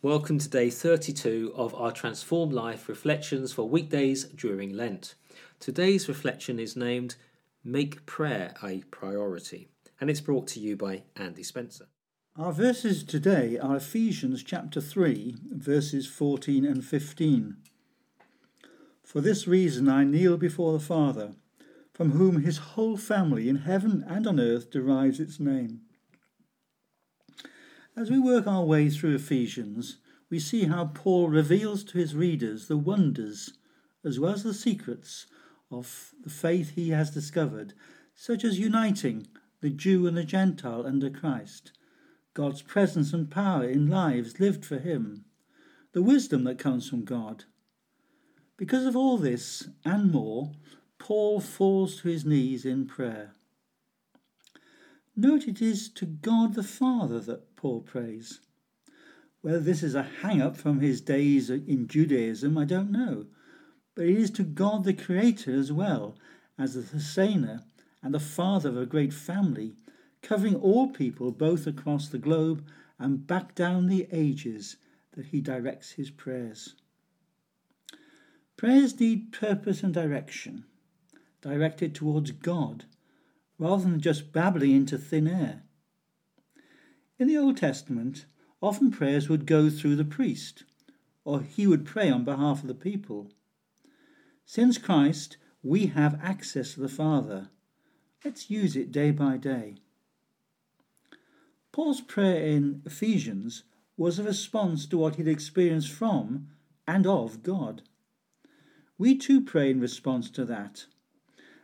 Welcome to day 32 of our Transformed Life reflections for weekdays during Lent. Today's reflection is named Make Prayer a Priority, and it's brought to you by Andy Spencer. Our verses today are Ephesians chapter 3, verses 14 and 15. For this reason I kneel before the Father, from whom his whole family in heaven and on earth derives its name. As we work our way through Ephesians, we see how Paul reveals to his readers the wonders as well as the secrets of the faith he has discovered, such as uniting the Jew and the Gentile under Christ, God's presence and power in lives lived for him, the wisdom that comes from God. Because of all this and more, Paul falls to his knees in prayer. Note it is to God the Father that Paul prays. Whether this is a hang up from his days in Judaism, I don't know, but it is to God the Creator as well, as the sustainer and the father of a great family, covering all people both across the globe and back down the ages, that he directs his prayers. Prayers need purpose and direction, directed towards God rather than just babbling into thin air. In the Old Testament, often prayers would go through the priest, or he would pray on behalf of the people. Since Christ, we have access to the Father. Let's use it day by day. Paul's prayer in Ephesians was a response to what he'd experienced from and of God. We too pray in response to that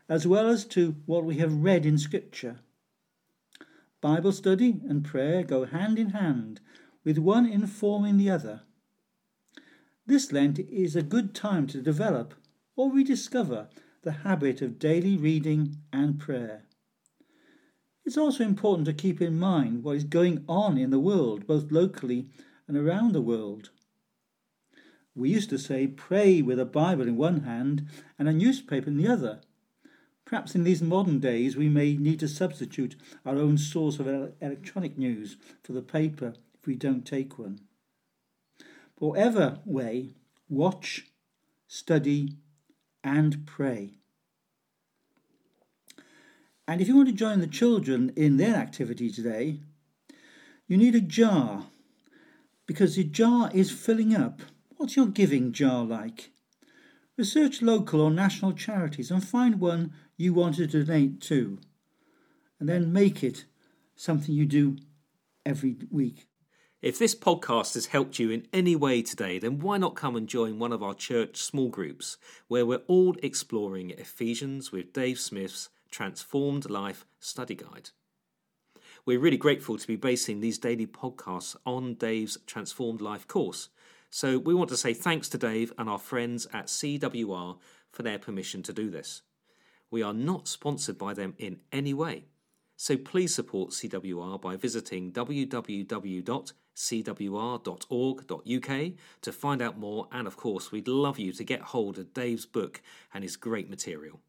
as well as to what we have read in Scripture. Bible study and prayer go hand in hand, with one informing the other. This Lent is a good time to develop or rediscover the habit of daily reading and prayer. It's also important to keep in mind what is going on in the world, both locally and around the world. We used to say, pray with a Bible in one hand and a newspaper in the other. Perhaps in these modern days we may need to substitute our own source of electronic news for the paper if we don't take one. But whatever way, watch, study, and pray. And if you want to join the children in their activity today, you need a jar because the jar is filling up. What's your giving jar like? Research local or national charities and find one you want to donate to, and then make it something you do every week. If this podcast has helped you in any way today, then why not come and join one of our church small groups where we're all exploring Ephesians with Dave Smith's Transformed Life Study Guide. We're really grateful to be basing these daily podcasts on Dave's Transformed Life course. So we want to say thanks to Dave and our friends at CWR for their permission to do this. We are not sponsored by them in any way. So please support CWR by visiting www.cwr.org.uk to find out more. And of course, we'd love you to get hold of Dave's book and his great material.